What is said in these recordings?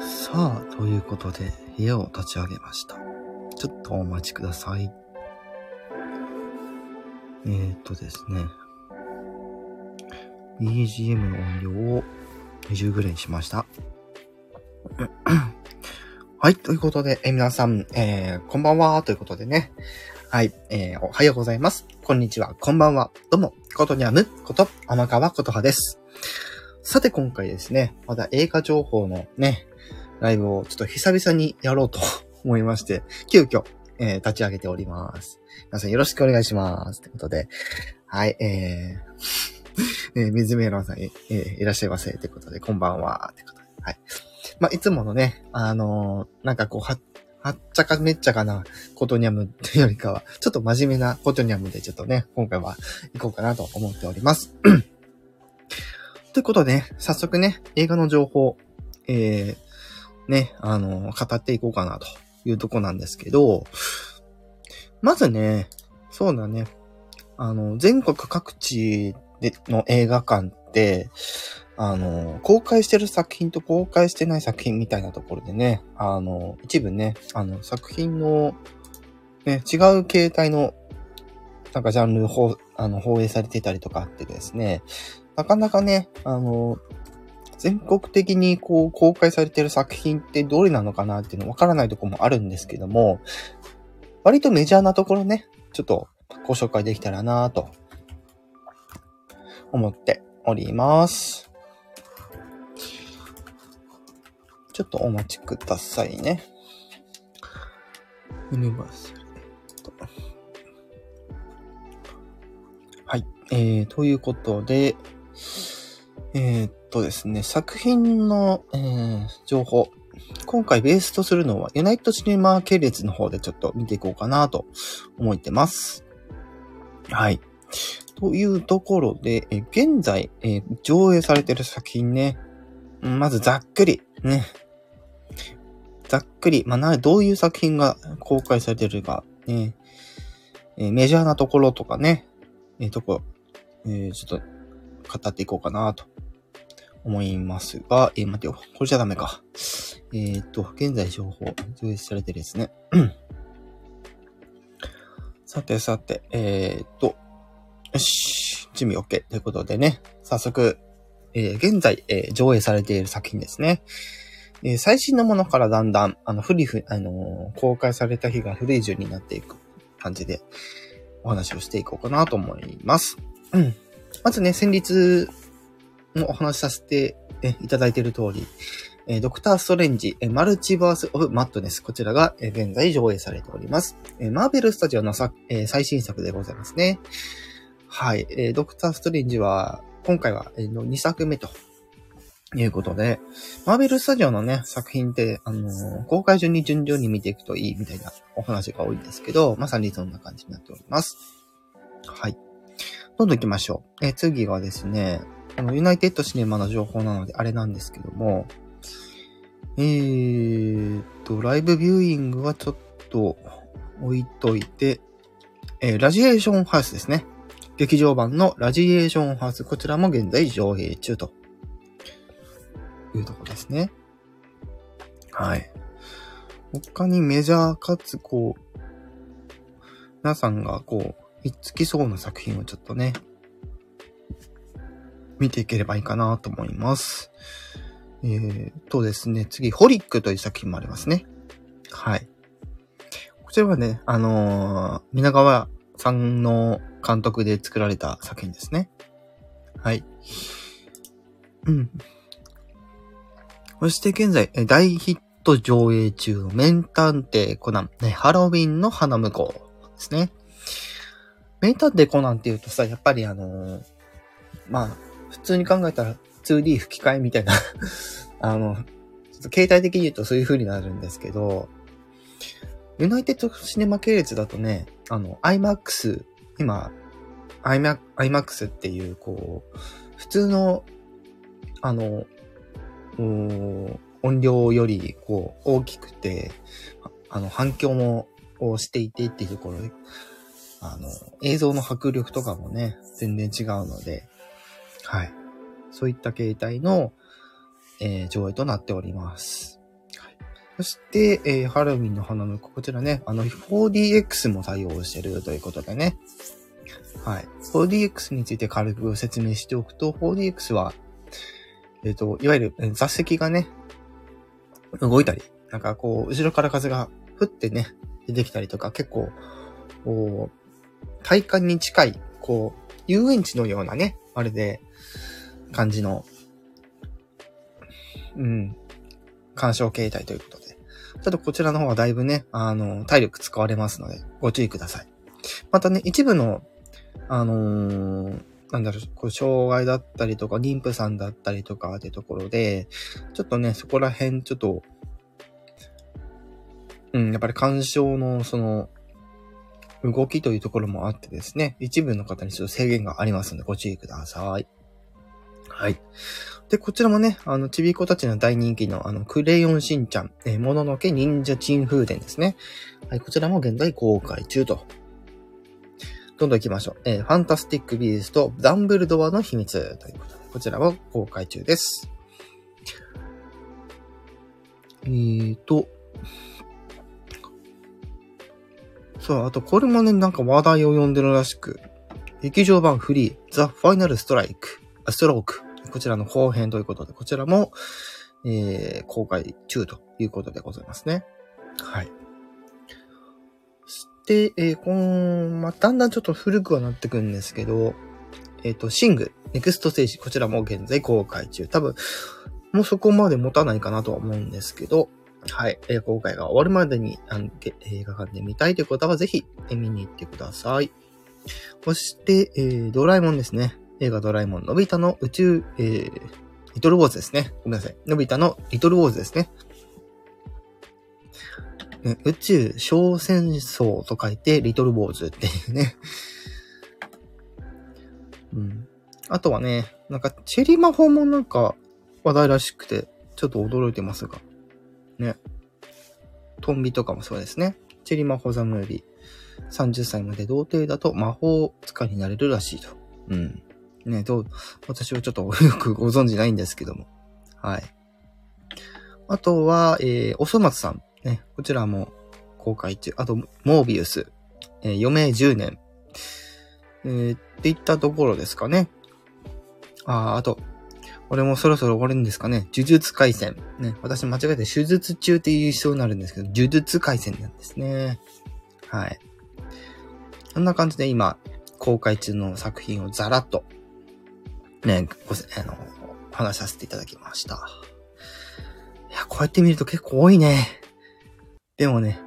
さあ、ということで、部屋を立ち上げました。ちょっとお待ちください。えー、っとですね。BGM の音量を20ぐらいにしました。はい、ということで、えー皆さん、えー、こんばんは、ということでね。はい、えー、おはようございます。こんにちは、こんばんは。どうも、ことにゃむこと、天川ことはです。さて、今回ですね、まだ映画情報のね、ライブをちょっと久々にやろうと 思いまして、急遽、えー立ち上げております。皆さんよろしくお願いします。ということで、はい、えー、えー、水メロンさん、えーいらっしゃいませ。ということで、こんばんは。ということで、はい。まあ、いつものね、あのーなんかこう、は、はっちゃかめっちゃかなことにゃむっていうよりかは、ちょっと真面目なことにゃむで、ちょっとね、今回は行こうかなと思っております。ということで、早速ね、映画の情報、えー、ね、あの、語っていこうかなというとこなんですけど、まずね、そうだね、あの、全国各地での映画館って、あの、公開してる作品と公開してない作品みたいなところでね、あの、一部ね、あの、作品の、ね、違う形態の、なんかジャンル放、あの、放映されてたりとかあってですね、なかなかね、あの、全国的にこう公開されてる作品ってどれなのかなっていうのわからないところもあるんですけども、割とメジャーなところね、ちょっとご紹介できたらなと思っております。ちょっとお待ちくださいね。ユニバーサルはい。えー、ということで、えー、とですね、作品の、えー、情報。今回ベースとするのは、ユナイトシネマ系列の方でちょっと見ていこうかなと思ってます。はい。というところで、え現在、えー上映されてる作品ね。まずざっくり、ね。ざっくり、まあ、な、どういう作品が公開されてるか、ね。えーメジャーなところとかね、えーとこ、えーちょっと語っていこうかなと思いますが、えー待てよ。これじゃダメか。えっ、と、現在情報、上映されてるですね。さてさて、えっ、と、よし、準備 OK ということでね、早速、えー現在、えー上映されている作品ですね。え最新のものからだんだん、あの、古いふ、あの公開された日が古い順になっていく感じで、お話をしていこうかなと思います。うん。まずね、先日のお話しさせていただいている通り、えドクターストレンジ、えマルチバースオブマットネス、こちらが、え現在上映されております。えマーベルスタジオのさ、え最新作でございますね。はい。えドクターストレンジは、今回は、えの2作目ということで、マーベルスタジオのね、作品って、あの公開順に順々に見ていくといいみたいなお話が多いんですけど、まさにそんな感じになっております。はい。どんどん行きましょう。え次がですね、あの、ユナイテッドシネマの情報なのであれなんですけども、えーっと、ライブビューイングはちょっと置いといて、えーラジエーションハウスですね。劇場版のラジエーションハウス、こちらも現在上映中というとこですね。はい。他にメジャーかつこう、皆さんがこう、ひっつきそうな作品をちょっとね、見ていければいいかなと思います。えー、とですね、次、ホリックという作品もありますね。はい。こちらはね、あのー、皆川さんの監督で作られた作品ですね。はい。うん。そして現在、大ヒット上映中の名探偵コナン、ね、ハロウィンの花向こうですね。名探偵コナンって言うとさ、やっぱりあのーまあ、普通に考えたら 2D 吹き替えみたいな。あの、ちょっと携帯的に言うとそういう風になるんですけど、ユナイテッドシネマ系列だとね、あの、IMAX、今、IMAX, っていう、こう、普通の、あの、音量より、こう、大きくて、あの、反響も、をしていてっていうところで、あの、映像の迫力とかもね、全然違うので、はい。そういった形態の、えー上映となっております。そして、えーハロウィンの花婿、こちらね、あの、4DX も対応してるということでね。はい。4DX について軽く説明しておくと、4DX は、えっ、と、いわゆる座席がね、動いたり、なんかこう、後ろから風が降ってね、出てきたりとか、結構、体感に近い、こう、遊園地のようなね、あれで、感じの、うん、干渉形態ということで。ちょっとこちらの方はだいぶね、あの、体力使われますので、ご注意ください。またね、一部の、あのーなんだろう、こう障害だったりとか、妊婦さんだったりとかってところで、ちょっとね、そこら辺、ちょっと、うん、やっぱり干渉の、その、動きというところもあってですね、一部の方にちょっと制限がありますので、ご注意ください。はい。で、こちらもね、あの、ちびっ子たちの大人気の、あの、クレヨンしんちゃん、え、もののけ忍者珍風伝ですね。はい、こちらも現在公開中と。どんどん行きましょう。えーファンタスティック・ビースト、ダンブルドアの秘密ということで、こちらも公開中です。えーと、そう、あとこれもね、なんか話題を呼んでるらしく、劇場版フリー、ザ・ファイナル・ストライク、ストローク、こちらの後編ということで、こちらも、えー、公開中ということでございますね。はい。そして、えー、この、まあ、だんだんちょっと古くはなってくるんですけど、えっ、と、シング、ネクストステージ、こちらも現在公開中。多分、もうそこまで持たないかなとは思うんですけど、はい。えー公開が終わるまでにあの映画館で見たいという方はぜひえ見に行ってください。そして、えードラえもんですね。映画ドラえもん、のび太の宇宙、えーリトルウォーズですね。ごめんなさい。のび太のリトルウォーズですね。ね宇宙小戦争と書いて、リトルウォーズっていうね。うん。あとはね、なんか、チェリー魔法もなんか話題らしくて、ちょっと驚いてますが。ね。トンビとかもそうですね。チェリー魔法ザムービー。30歳まで童貞だと魔法使いになれるらしいと。うん。ね、どう、私はちょっとよくご存知ないんですけども。はい。あとは、えー、おそ松さん。ね、こちらも公開中。あと、モービウス。えー余命10年。えー、っていったところですかね。あー、あと、これもそろそろ終わるんですかね。呪術回戦。ね、私間違えて手術中って言いそうになるんですけど、呪術回戦なんですね。はい。こんな感じで今、公開中の作品をざらっと、ね、ごせ、あの、話させていただきました。いや、こうやって見ると結構多いね。でもね、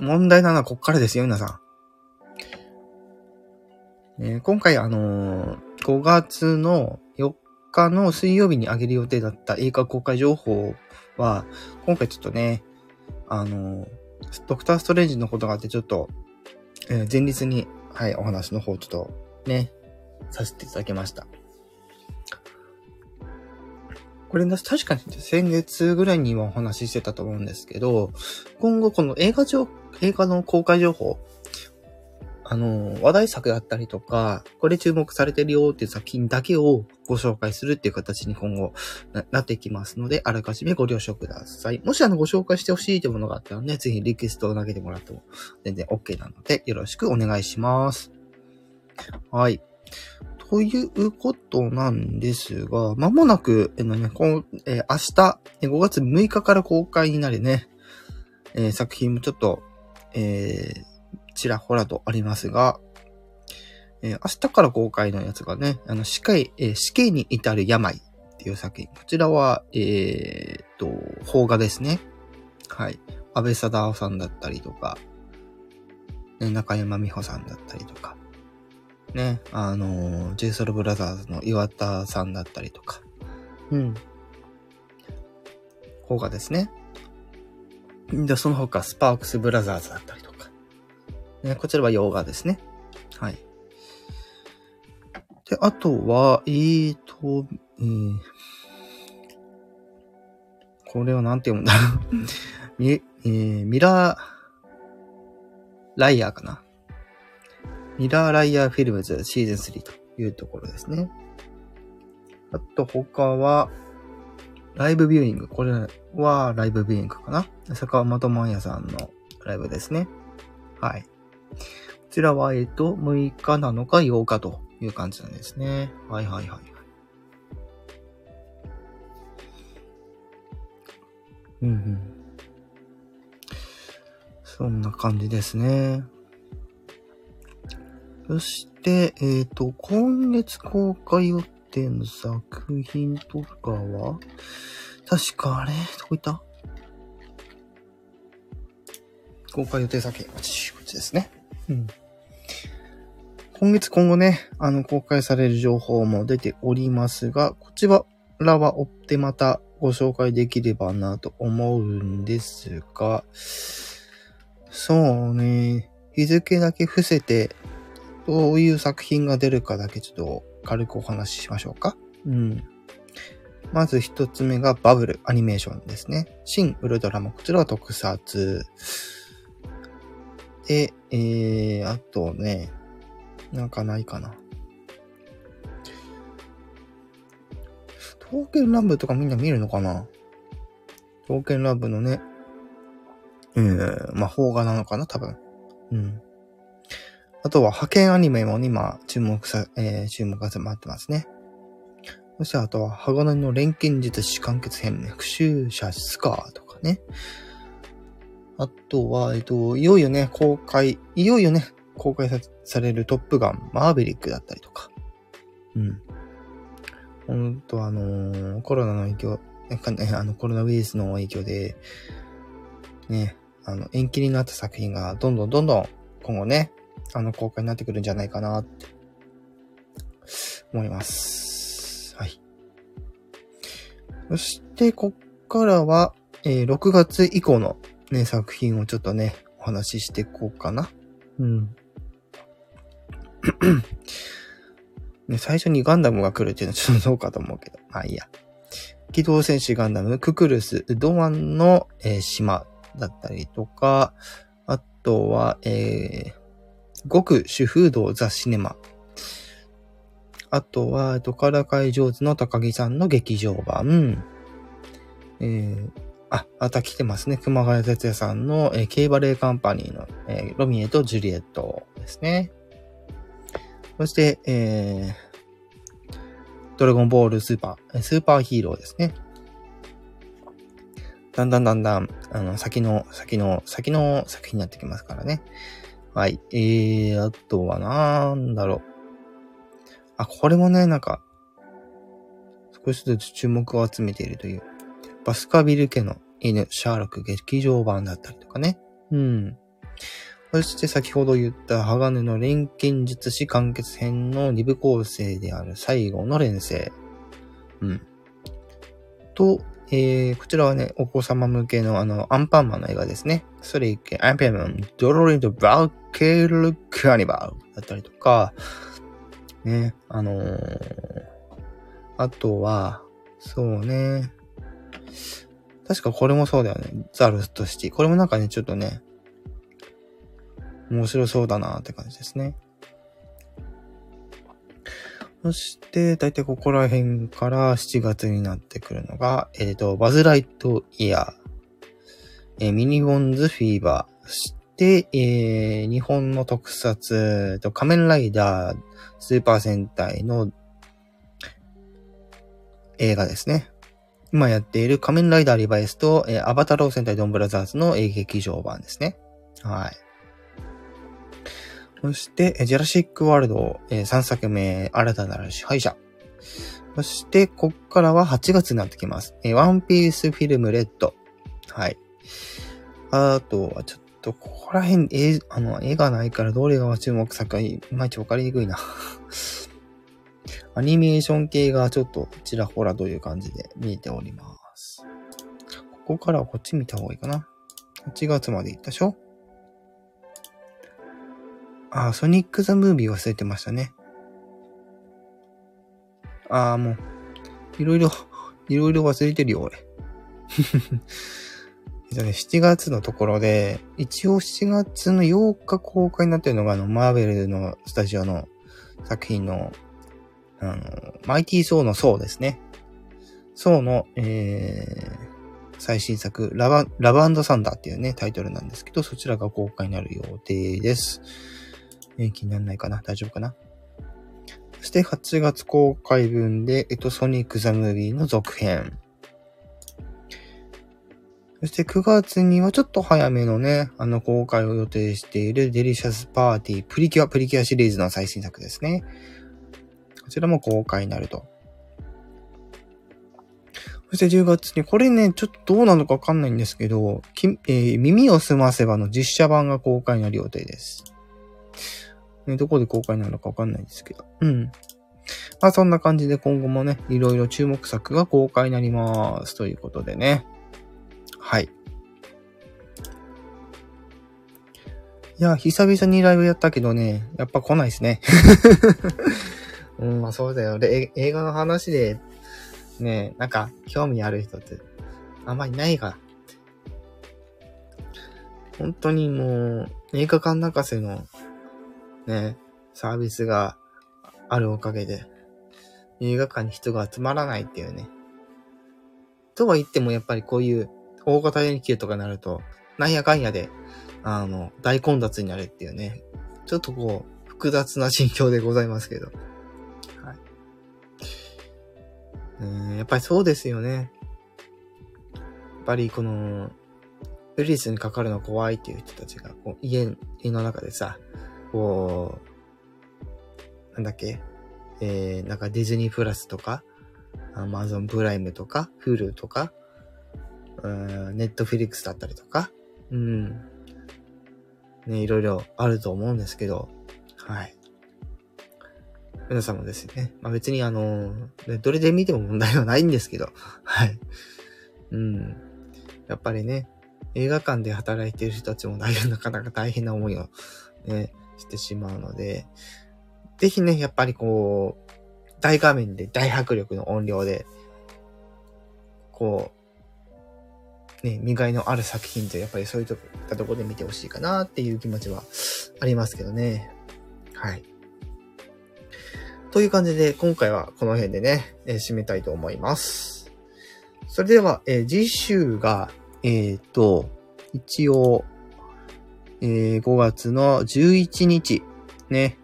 問題なのはこっからですよ、皆さん。えー今回あのー5月の日の水曜日に上げる予定だった映画公開情報は、今回ちょっとね、あのドクターストレンジのことがあってちょっと、えー前日に、はい、お話の方ちょっとね、させていただきました。これ、確かに先月ぐらいにはお話ししてたと思うんですけど、今後この映画情、映画の公開情報、あの、話題作だったりとか、これ注目されてるよっていう作品だけをご紹介するっていう形に今後なっていきますので、あらかじめご了承ください。もしあの、ご紹介してほしいというものがあったらね、ぜひリクエストを投げてもらっても全然 OK なので、よろしくお願いします。はい。ということなんですが、まもなく、えーね、こんえー明日、5月6日から公開になるね、えー作品もちょっと、えーちらほらとありますが、えー明日から公開のやつがね、あの、死刑、えー死刑に至る病っていう作品。こちらは、えーっと、邦画ですね。はい。安倍貞夫さんだったりとか、ね、中山美穂さんだったりとか、ね、あの、ジェイソルブラザーズの岩田さんだったりとか、うん。邦画ですね。で、その他、スパークスブラザーズだったりとか。ね、こちらは洋画ですね。はい。で、あとは、えーと、えー、これはなんて読むんだ み、えー、ミラー、ライヤーかな。ミラーライヤーフィルムズシーズン3というところですね。あと他は、ライブビューイング。これはライブビューイングかな坂本真也さんのライブですね。はい。こちらは、えっと、6日なのか8日という感じなんですね。はいはいはい。うんうん。そんな感じですね。そして、えっ、ー、と、今月公開予定の作品とかは、確かあれ？どこ行った？公開予定作品。こっちこっちですね。今月今後ね、あの、公開される情報も出ておりますが、こちらは追ってまたご紹介できればなと思うんですが、そうね、日付だけ伏せて、どういう作品が出るかだけちょっと軽くお話ししましょうか。うん。まず一つ目がバブルアニメーションですね。新ウルトラマ、こちらは特撮。で、えー、あとね、なんかないかな。刀剣乱舞とかみんな見るのかな？刀剣乱舞のね、えー、魔法画なのかな多分。うん。あとは派遣アニメも今注目さ、えー、注目が迫ってますね。そしてあとは、鋼の錬金術師完結編、復讐者スカーとかね。あとは、えっと、いよいよね、公開、いよいよね、公開されるトップガン、マーベリックだったりとか。うん。ほんとあのー、コロナの影響、なんかねあの、コロナウイルスの影響で、ね、あの、延期になった作品がどんどんどんどん今後ね、あの、公開になってくるんじゃないかなって思います。はい。そして、こっからは、えー、6月以降のね、作品をちょっとね、お話ししていこうかな。うん。ね、最初にガンダムが来るっていうのはちょっとどうかと思うけど。まあいいや。機動戦士ガンダム、ククルス、うどんンの、えー、島だったりとか、あとは、えー、極主風道ザ・シネマ。あとは、えっと、からかい上手の高木さんの劇場版。えー、あ、また来てますね。熊谷哲也さんの、えー、競馬レーカンパニーの、えー、ロミエとジュリエットですね。そして、えー、ドラゴンボールスーパー、スーパーヒーローですね。だんだんだんだん、あの、先の、先の、先の作品になってきますからね。はい。えー、あとはなんだろう。あ、これもね、なんか、少しずつ注目を集めているという。バスカビル家の犬、シャーロック劇場版だったりとかね。うん。そして先ほど言った鋼の錬金術師完結編の二部構成である最後の連成。うん。と、えー、こちらはね、お子様向けのあの、アンパンマンの映画ですね。それいけ、アンパンマン、ドロリンとバウケルカニバルだったりとか、ね、あのー、あとは、そうね、確かこれもそうだよね。ザルストシティ。これもなんかね、ちょっとね、面白そうだなって感じですね。そして、だいたいここら辺から7月になってくるのが、えっ、ー、と、バズライトイヤー、えー、ミニゴンズフィーバー、そして、えー、日本の特撮、と仮面ライダー、スーパー戦隊の映画ですね。今やっている仮面ライダーリバイスと、えー、アバタロー戦隊ドンブラザーズの映劇場版ですね。はい。そして、ジェラシックワールド、えー、3作目、新たなる支配者。そして、こっからは8月になってきます。えー、ワンピースフィルムレッド。はい。あとは、ちょっと、ここら辺、えあの、絵がないからどれが注目作かいまいちわかりにくいな。アニメーション系がちょっとちらほらという感じで見えております。ここからはこっち見た方がいいかな。8月まで行ったでしょ？あ、ソニック・ザ・ムービー忘れてましたね。ああ、もう、いろいろ、いろいろ忘れてるよ、俺。えっね、7月のところで、一応7月の8日公開になってるのが、あの、マーベルのスタジオの作品の、あの、マイティー・ソーのソーですね。ソーの、えー、最新作、ラバ、ラブサンダーっていうね、タイトルなんですけど、そちらが公開になる予定です。えー、気にならないかな？大丈夫かな？そして8月公開分で、えっと、ソニック・ザ・ムービーの続編。そして9月にはちょっと早めのね、あの公開を予定しているデリシャスパーティープリキュアプリキュアシリーズの最新作ですね。こちらも公開になると。そして10月に、これね、ちょっとどうなのかわかんないんですけど、きえー、耳を澄ませばの実写版が公開になる予定です。ね、どこで公開になるのかわかんないですけど。うん。まあそんな感じで今後もね、いろいろ注目作が公開になります。ということでね。はい。いや、久々にライブやったけどね、やっぱ来ないですね。うん、まあそうだよ。で、映画の話で、ね、なんか、興味ある人って、あんまりないから。本当にもう、映画館泣かせの、ね、サービスがあるおかげで、映画館に人が集まらないっていうね。とは言ってもやっぱりこういう大型連休とかになると、なんやかんやで、あの、大混雑になるっていうね。ちょっとこう、複雑な心境でございますけど。やっぱりそうですよね。やっぱりこの、ウイルスにかかるの怖いっていう人たちが、こう家、家の中でさ、こう、なんだっけ？えー、なんかディズニープラスとか、アマゾンプライムとか、フルとか、ネットフィリックスだったりとか、うん。ね、いろいろあると思うんですけど、はい。皆さんもですね、まあ別にあの、どれで見ても問題はないんですけど、はい。うん。やっぱりね、映画館で働いている人たちも なかなか大変な思いをね、してしまうので、ぜひね、やっぱりこう、大画面で大迫力の音量で、こう、ね、見がいのある作品ってやっぱりそういったところで見てほしいかなっていう気持ちはありますけどね。はい。という感じで、今回はこの辺でね、えー、締めたいと思います。それでは、えー、次週が、えっ、ー、と、一応、えー、5月の11日、ね、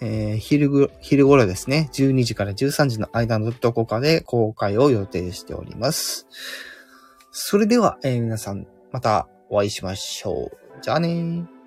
えー、昼ぐ、昼頃ですね、12時から13時の間のどこかで公開を予定しております。それでは、えー、皆さん、またお会いしましょう。じゃあねー。